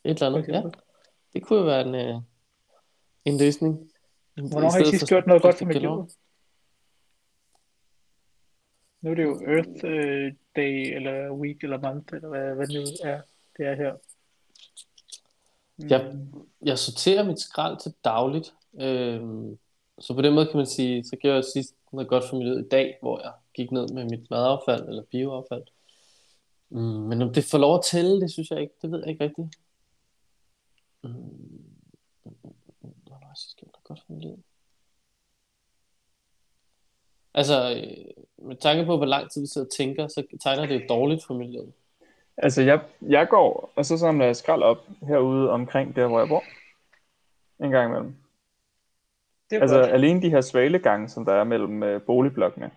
et eller andet. Ja. Det kunne jo være en, øh, en løsning. Hvornår har I sidst gjort noget godt for miljøet? Nu er det jo Earth uh, Day, eller Week, eller Month, eller hvad, hvad det nu er, det er her. Mm. Jeg, jeg sorterer mit skrald til dagligt. Øhm, så på den måde kan man sige, så gjorde jeg sidst noget godt for miljøet i dag, hvor jeg gik ned med mit madaffald eller bioaffald. Mm, men om det får lov at tælle, det synes jeg ikke, det ved jeg ikke rigtigt. Mm, hvornår har jeg sidst gjort noget godt for miljøet? Altså, øh, med tanke på, hvor lang tid vi sidder og tænker, så tegner det jo dårligt for miljøet. Altså, jeg, jeg går, og så samler jeg skrald op herude omkring der, hvor jeg bor. En gang imellem. Det er altså, godt. alene de her svalegange, som der er mellem øh, boligblokkene,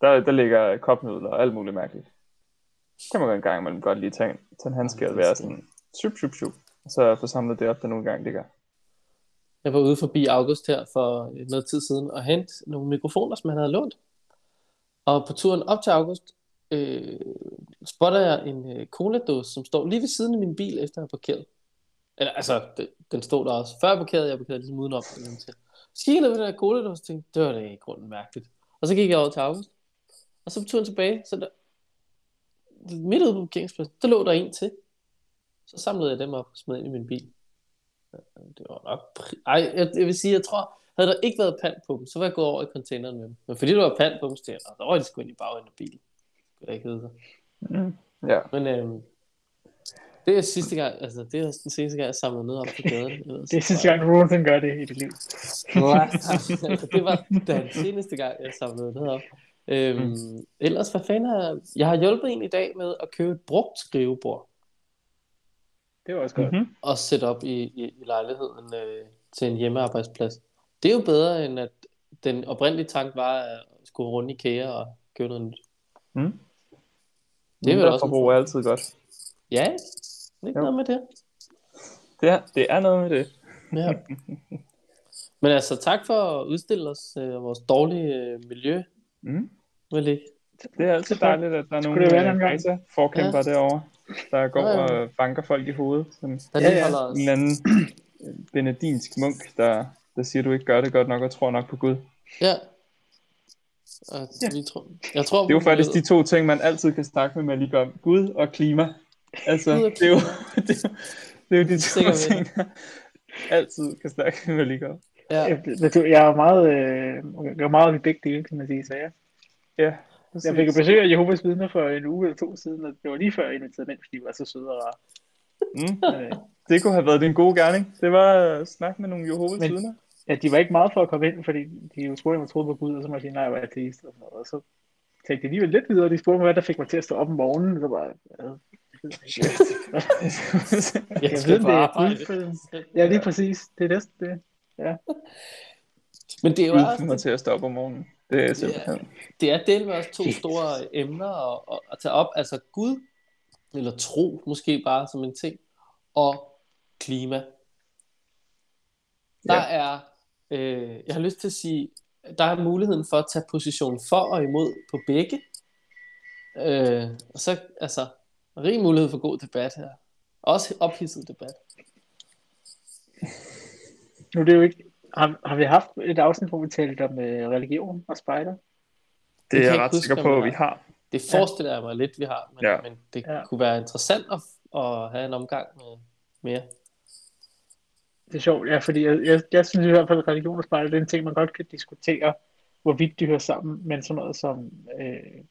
der, der ligger kopmidler og alt muligt mærkeligt. Kan man en gang imellem godt lige tage, tage en handske og være sådan, shup, shup, shup, og så få samlet det op, der nogle gange ligger. Jeg var ude forbi August her for noget tid siden og hente nogle mikrofoner, som han havde lånt. Og på turen op til August, øh, spotter jeg en øh, cola-dåse, som står lige ved siden af min bil, efter jeg har parkeret. Eller altså, det, den stod der også. Før jeg parkerede, jeg parkerede ligesom udenom. Så kiggede jeg på den her cola-dåse og tænkte, det var da i grunden mærkeligt. Og så gik jeg over til August. Og så på turen tilbage, så der, midt ude på parkeringspladsen, der lå der en til. Så samlede jeg dem op og smed ind i min bil. Det var nok... Ej, jeg, jeg vil sige, jeg tror, havde der ikke været pant på dem, så var jeg gået over i containeren med dem. Men fordi der var pant på dem, så tænkte jeg, så var de sgu ind i bagenden af bilen. Det kunne ikke hedde sig. Mm. Ja. Men øhm, det er sidste gang, altså det er den seneste gang, jeg samlede noget op på gaden. det er sidste gang, Rosen gør det i dit liv. det var den seneste gang, jeg samlede noget op. Øhm, mm. Ellers, hvad fanden er... Jeg har hjulpet en i dag med at købe et brugt skrivebord. Det var også godt. Mm-hmm. Og sætte op i, i, i lejligheden øh, til en hjemmearbejdsplads. Det er jo bedre, end at den oprindelige tank var at skulle rundt i IKEA og købe noget nyt. Mm. Det er vel også forbrug er altid godt. Ja, det er ikke noget med det. Det er, det er noget med det. Ja. Men altså, tak for at udstille os øh, vores dårlige øh, miljø. Mm. Vel ikke? Det er altid dejligt, at der er nogle øh, forkæmper ja. derovre, der går ja, ja. og banker folk i hovedet. Der ja, ja. En eller anden benedinsk munk, der, der siger, at du ikke gør det godt nok og tror nok på Gud. Ja, og ja. vi tror, jeg tror, det er jo faktisk de to ting, man altid kan snakke med Malik om. Gud og klima. Altså, det er jo, det, er, det er jo de to ting, der altid kan snakke med Malik om. Ja. Jeg, jeg er meget, øh, jeg er meget i begge dele, kan man sige, så ja. Ja, præcis. Jeg fik jo besøg af Jehovas vidner for en uge eller to siden, og det var lige før jeg inviterede den, fordi de var så søde og rare. Mm. Øh. Det kunne have været din gode gerning. Det var at snakke med nogle Jehovas vidner. Ja, de var ikke meget for at komme ind, fordi de jo spurgte, om jeg troede på Gud, og så må jeg sige, nej, jeg var ateist, og sådan noget. Og så tænkte de alligevel lidt videre, og de spurgte mig, hvad der fik mig til at stå op om morgenen, og så bare, ja, jeg, ved, det er Ja, lige præcis. Det er næsten det. Ja. Men det er jo også... mig til at stå op om morgenen. Det er simpelthen... Ja, det er del med også to store emner at, at, tage op. Altså Gud, eller tro måske bare som en ting, og klima. Der Ja. er, øh, jeg har lyst til at sige, der er muligheden for at tage position for og imod på begge. Øh, og så, altså, rig mulighed for god debat her. Også ophidset debat. Nu er det jo ikke... Har, har vi haft et afsnit, hvor vi talte om øh, religion og spejder? Det er kan jeg ret huske, sikker på, vi at vi har. Det forestiller jeg mig lidt, vi har, men, Ja. men det Ja. kunne være interessant at, at have en omgang med mere. Det er sjovt, ja, fordi jeg, jeg, jeg synes i hvert fald, at religion og spejder, det er en ting, man godt kan diskutere, hvorvidt de hører sammen, men sådan noget som øh,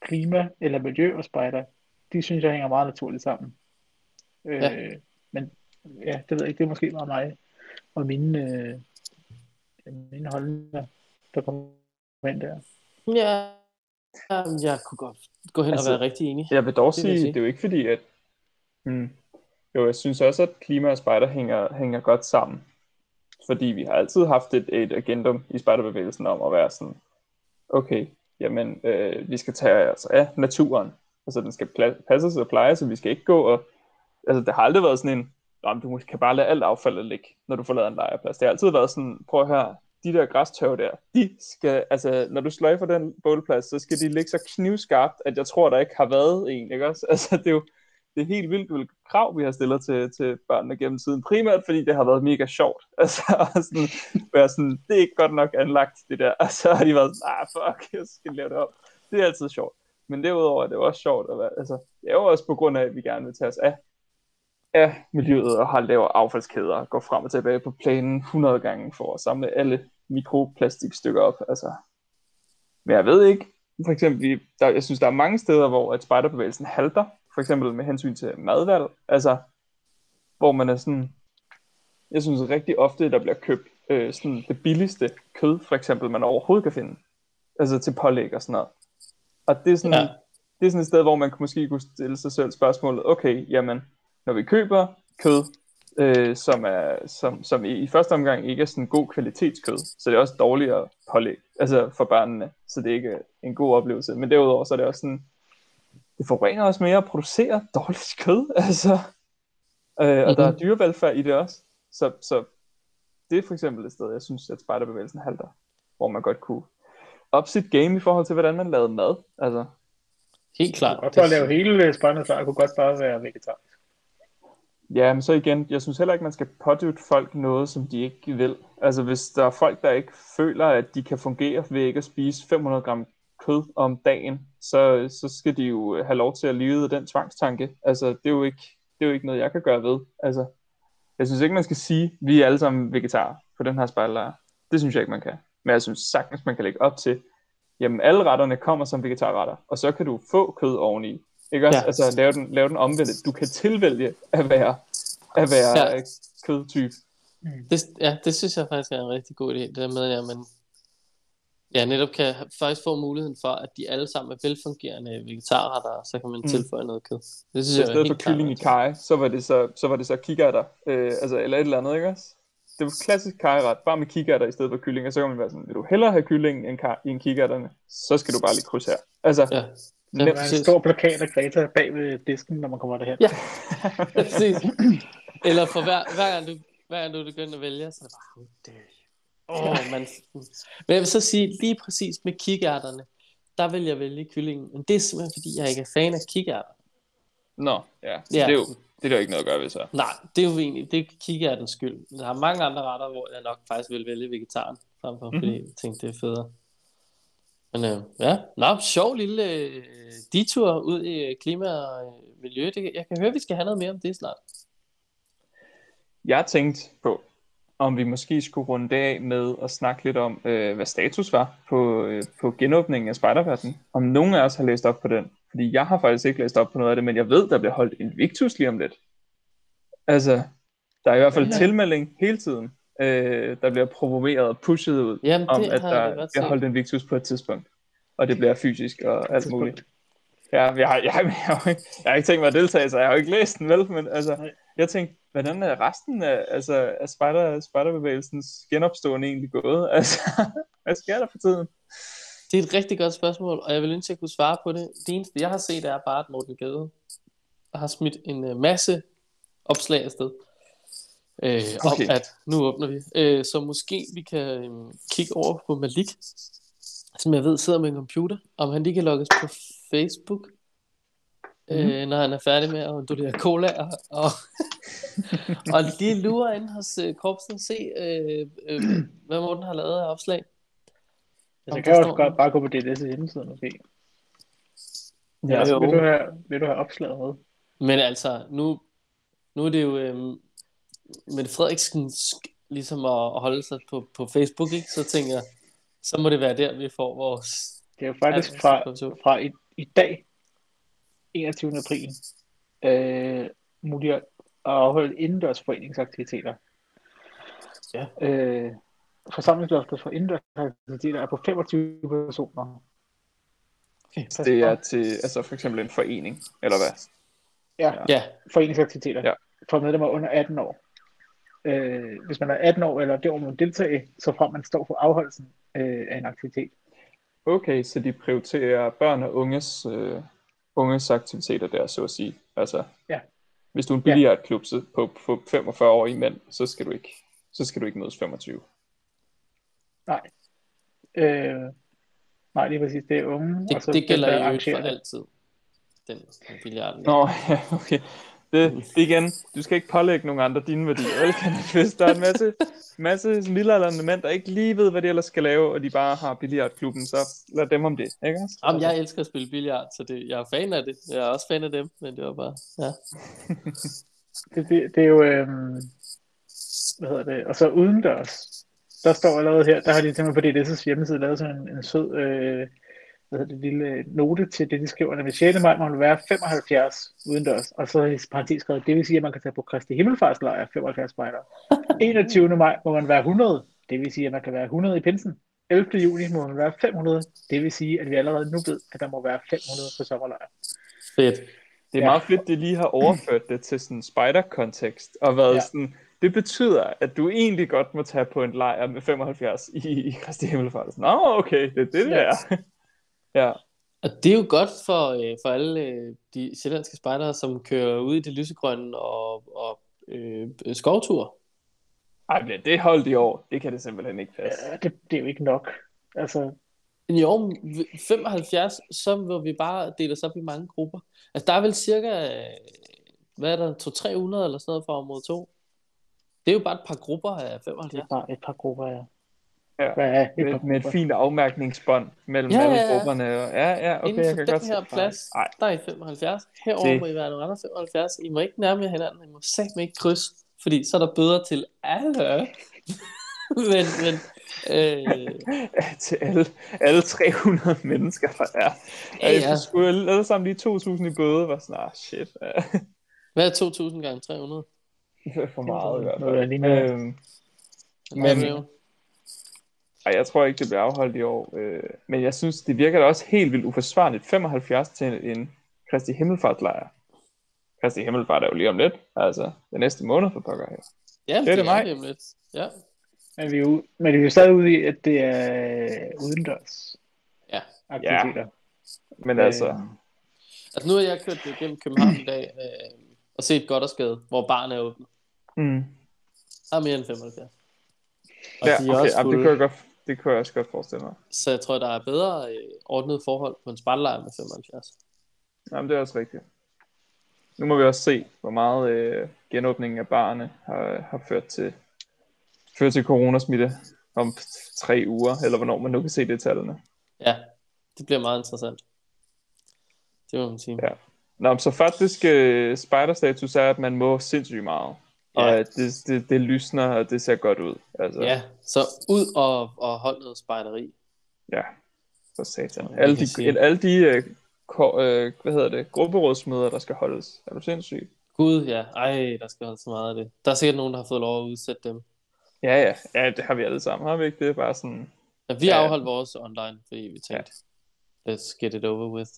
klima eller miljø og spejder, de synes jeg hænger meget naturligt sammen. Øh, Ja. Men ja, det ved jeg ikke, det er måske bare mig og mine, øh, mine holdninger, der ind der. Ja, jeg kunne godt gå hen Altså, og være rigtig enig. Jeg vil dog Det vil jeg sige, sige. det er jo ikke fordi, at... Hmm, jo, jeg synes også, at klima og spejder hænger, hænger godt sammen. Fordi vi har altid haft et, et agendum i spejderbevægelsen om at være sådan, okay, jamen, øh, vi skal tage os af naturen. Altså, den skal pla- passes og plejes, så vi skal ikke gå og... Altså, det har aldrig været sådan en, "Nå, du kan bare lade alt affaldet ligge, når du forlader en lejrplads. Det har altid været sådan, prøv at høre, de der græstørv der, de skal, altså, når du sløjfer den bålplads, så skal de ligge så knivskarpt, at jeg tror, der ikke har været en, ikke også? Altså, det er jo det er helt vildt, hvilke krav vi har stillet til, til børnene gennem tiden. Primært fordi det har været mega sjovt. Altså, sådan, være sådan, det er ikke godt nok anlagt, det der. Og så har de været sådan, ah, fuck, jeg skal lave det op. Det er altid sjovt. Men derudover er det også sjovt at være, altså, det er jo også på grund af, at vi gerne vil tage os af, af miljøet og har lavet affaldskæder og går frem og tilbage på planen 100 gange for at samle alle mikroplastikstykker op. Altså. Men jeg ved ikke, for eksempel, der, jeg synes, der er mange steder, hvor at spejderbevægelsen halter, for eksempel med hensyn til madvalg, altså, hvor man er sådan, jeg synes rigtig ofte, der bliver købt øh, sådan det billigste kød, for eksempel, man overhovedet kan finde, altså til pålæg og sådan noget. Og det er sådan. Ja. det er sådan et sted, hvor man måske kunne stille sig selv spørgsmålet, okay, jamen, når vi køber kød, øh, som, er, som, som i, i første omgang ikke er sådan god kvalitetskød, så det er også dårligere pålæg, altså for børnene, så det er ikke en god oplevelse. Men derudover så er det også sådan, det forurener også mere at producere dårligt kød, altså, øh, og der er Mhm. dyrevelfærd i det også. Så, så det er for eksempel et sted, jeg synes, at spejderbevægelsen halter, hvor man godt kunne op sit game i forhold til, hvordan man lavede mad. Altså, Helt klart. Godt bare lave hele spejdernes kunne godt bare være vegetar. Ja, men så igen, jeg synes heller ikke, man skal pådytte folk noget, som de ikke vil. Altså hvis der er folk, der ikke føler, at de kan fungere ved ikke at spise 500 gram kød om dagen, så, så skal de jo have lov til at leve af den tvangstanke. Altså det er, jo ikke, det er jo ikke noget, jeg kan gøre ved. Altså, jeg synes ikke, man skal sige, at vi er alle sammen vegetarer på den her spejllejr. Det synes jeg ikke, man kan. Men jeg synes sagtens, man kan lægge op til, jamen alle retterne kommer som vegetarretter, og så kan du få kød oveni. Ikke også? Ja. Altså lave den, lave den omvendt. Du kan tilvælge at være, at være Ja. ja. kødtype. Det, ja, det synes jeg faktisk er en rigtig god idé, det der med, at man ja, netop kan faktisk få muligheden for, at de alle sammen er velfungerende vegetarretter, og så kan man Mm. tilføje noget kød. Det synes i jeg er stedet for helt klart kylling i kaj, så var det så, så, var det så kikærter, øh, altså, eller et eller andet, ikke også? Det var klassisk kajret, bare med kikærter i stedet for kylling, og så kan man være sådan, vil du hellere have kylling end, kaj, end kikærterne, så skal du bare lige kryds her. Altså, Ja, Der er en stor plakat af Greta bag ved disken, når man kommer derhen. Ja. præcis. Eller for hver, hver, gang du, hver gang du begynder at vælge, så er det bare, oh, det oh, man. Men jeg vil så sige, lige præcis med kikærterne, der vil jeg vælge kyllingen. Men det er simpelthen, fordi jeg ikke er fan af kikærter. Nå, ja. Ja. Det, er jo, det er jo ikke noget at gøre ved så. Nej, det er jo egentlig, det er kikærtens skyld. Der er mange andre retter, hvor jeg nok faktisk vil vælge vegetaren, frem for, Mhm. fordi jeg tænkte, det er federe. Men øh, ja, nå, sjov lille øh, detur ud i øh, klima og øh, miljø. Det, jeg kan høre, vi skal have noget mere om det snart. Jeg tænkte på, om vi måske skulle runde det af med at snakke lidt om, øh, hvad status var på, øh, på genåbningen af Spejderverden. Om nogen af os har læst op på den. Fordi jeg har faktisk ikke læst op på noget af det, men jeg ved, der bliver holdt en Victus lige om lidt. Altså, der er i hvert fald Ja. tilmelding hele tiden, øh, der bliver promoveret og pushet ud, Jamen, om det at har jeg der bliver holdt en Victus på et tidspunkt. Og det bliver fysisk og alt Tidspunkt. muligt. Ja, jeg har, jeg, har, jeg, har, ikke- jeg har ikke tænkt mig at deltage, så jeg har jo ikke læst den vel, men altså, Nej. jeg tænkte, hvordan er resten af, altså, af spider, spiderbevægelsens genopstående egentlig gået? Altså, hvad sker der for tiden? Det er et rigtig godt spørgsmål, og jeg vil ønske, at jeg kunne svare på det. Det eneste, jeg har set, er bare, at Morten Gade har smidt en øh, masse opslag afsted. Øh, Okay. om, at nu åbner vi. Øh, så måske vi kan øh, kigge over på Malik, som jeg ved sidder med en computer, om han lige kan logges på Facebook, øh, når han er færdig med at donere cola og, og, og lige lure ind hos øh, korpsen og se, øh, øh, hvad Morten har lavet af opslag. Altså, Om jeg kan der også godt bare gå på DDS' hjemmeside måske. Ja, Ja, jo. vil, du have, vil du have opslaget med? Men altså, nu, nu er det jo øhm, Mette Frederiksen ligesom at, holde sig på, på Facebook, ikke? Så tænker jeg, så må det være der, vi får vores... Det er jo faktisk fra, fra i, i dag, 21. april, øh, muligt at afholde indendørs foreningsaktiviteter. Ja. Øh, forsamlingsloftet for indendørs aktiviteter er på 25 personer. Okay. Det er til altså for eksempel en forening, eller hvad? Ja, Ja, foreningsaktiviteter Ja. for medlemmer under 18 år. Øh, hvis man er 18 år eller det år, man deltage, så frem man står for afholdelsen øh, af en aktivitet. Okay, så de prioriterer børn og unges, øh, unges aktiviteter der, så at sige. Altså, Ja. hvis du er en Ja. billiardklub så på, på 45 år i mænd, så skal du ikke, så skal du ikke mødes 25. Nej. Øh, nej, lige præcis. Det er unge. og så det, det gælder der jo for det. altid. Den billiarden. Nå, ja, okay. Det, det igen, du skal ikke pålægge nogen andre dine værdier. vel? Hvis der er en masse, masse middelalderne mænd, der ikke lige ved, hvad de ellers skal lave, og de bare har billiardklubben, så lad dem om det, ikke? Jamen, jeg elsker at spille billiard, så det, jeg er fan af det. Jeg er også fan af dem, men det var bare... Ja. Det, det, det er jo, øh, hvad hedder det, og så udendørs, der står allerede her, der har de simpelthen på DDS' hjemmeside lavet sådan en, en sød, øh, hvad hedder det, lille note til det, de skriver, at ved 6. maj må man være 75 udendørs, og så i parentes skrevet, det vil sige, at man kan tage på Kristi Himmelfartslejr 75 spejder. 21. maj må man være 100, det vil sige, at man kan være 100 i pinsen. 11. juni må man være 500, det vil sige, at vi allerede nu ved, at der må være 500 på sommerlejr. Fedt. Det er Ja. meget fedt, de lige har overført det til sådan en spider-kontekst, og været Ja. sådan, det betyder, at du egentlig godt må tage på en lejr med 75 i, i Kristi Himmelfart. Nå, okay, det er det, det Ja. er. Ja, Og det er jo godt for, øh, for alle øh, de sjællandske spejdere, som kører ud i det lysegrønne og, og øh, skovtur. Ej, bliver det holdt i år? Det kan det simpelthen ikke passe. Ja, det, det er jo ikke nok. Altså, jo, 75, så vil vi bare dele os op i mange grupper. Altså, der er vel cirka, øh, hvad er der, 200-300 eller sådan noget fra område 2. Det er jo bare et par grupper af det 75. er bare et par grupper, ja. Ja. Hvad par Med, med et fint afmærkningsbånd mellem Ja, alle ja, ja. grupperne. Og, ja, ja, okay, Inden jeg for kan den godt se her det. plads, Nej, der er I 75. Herover Det- må I være nogle andre 75. I må ikke nærme jer hinanden. I må satme ikke kryds, fordi så er der bøder til alle. men, men øh, til alle, alle 300 mennesker, der er. Ja, Ja, ja. skulle alle sammen lige 2.000 i bøde, var sådan, ah, shit. Hvad er 2.000 gange 300? det er for meget i hvert fald. Øhm, Men-. Ej, jeg tror ikke, det bliver afholdt i år. Øh, men jeg synes, det virker da også helt vildt uforsvarligt. 75 til en Kristi Himmelfartlejr. Kristi Himmelfart er jo lige om lidt. Altså, det næste måned for pokker her. Ja, det er det mig. lige om lidt. Ja. Men vi er jo, men vi er jo stadig ude i, at det er udendørs Ja. aktiviteter. Men altså, Øh, Altså nu har jeg kørt det gennem København i dag øh, og set godt og skade, hvor barn er åbent. mm, Der er mere end 75. Og ja, de er okay, også jamen, det, fulde, kunne jeg godt, det kunne jeg også godt forestille mig. så jeg tror, der er bedre øh, ordnet forhold på en spejllejr med 75. Jamen, det er også rigtigt. Nu må vi også se, hvor meget øh, genåbningen af barne har, har ført til ført til coronasmitte om tre uger, eller hvornår man nu kan se det tallene. Ja, det bliver meget interessant. Det må man sige. Ja. Nå, så faktisk øh, spider-status er, at man må sindssygt meget. Ja. Og Ja. det, det, det lysner, og det ser godt ud. Altså, Ja, så ud og, og hold noget spejderi. ja for satan. Alle de, sige. alle de øh, ko, øh, hvad hedder det, grupperådsmøder, der skal holdes. Er du sindssyg? Gud, ja. Ej, der skal holde så meget af det. Der er sikkert nogen, der har fået lov at udsætte dem. Ja, ja. Ja, det har vi alle sammen. Har vi ikke det? er Bare sådan... Ja, vi Ja. afholdt vores online, fordi vi tænkte, let's get it over with.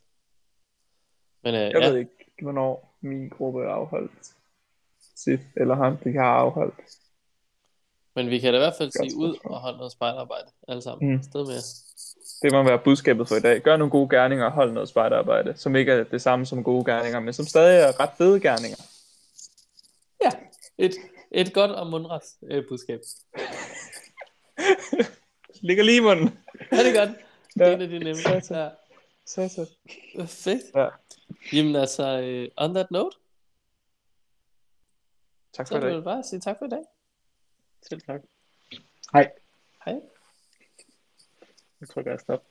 Men øh, Jeg ja, ved ikke, hvornår min gruppe er afholdt sit, eller han de har afholdt. men vi kan da i hvert fald sige ud og holde noget spejderarbejde, alle sammen. Mm. Sted med. Det må være budskabet for i dag. Gør nogle gode gerninger og hold noget spejderarbejde, som ikke er det samme som gode gerninger, men som stadig er ret fede gerninger. Et Et godt og mundret øh, budskab. Ligger lige i munden. Ja, det er godt. Det er Ja. en af de nemme. Satan. Ja. Satan. Fedt. Ja. Jamen altså, øh, on that note, Tak så for er i det dag. vel bare sige tak for i dag. Selv tak. Hej. Hej. Jeg trykker jeg stop.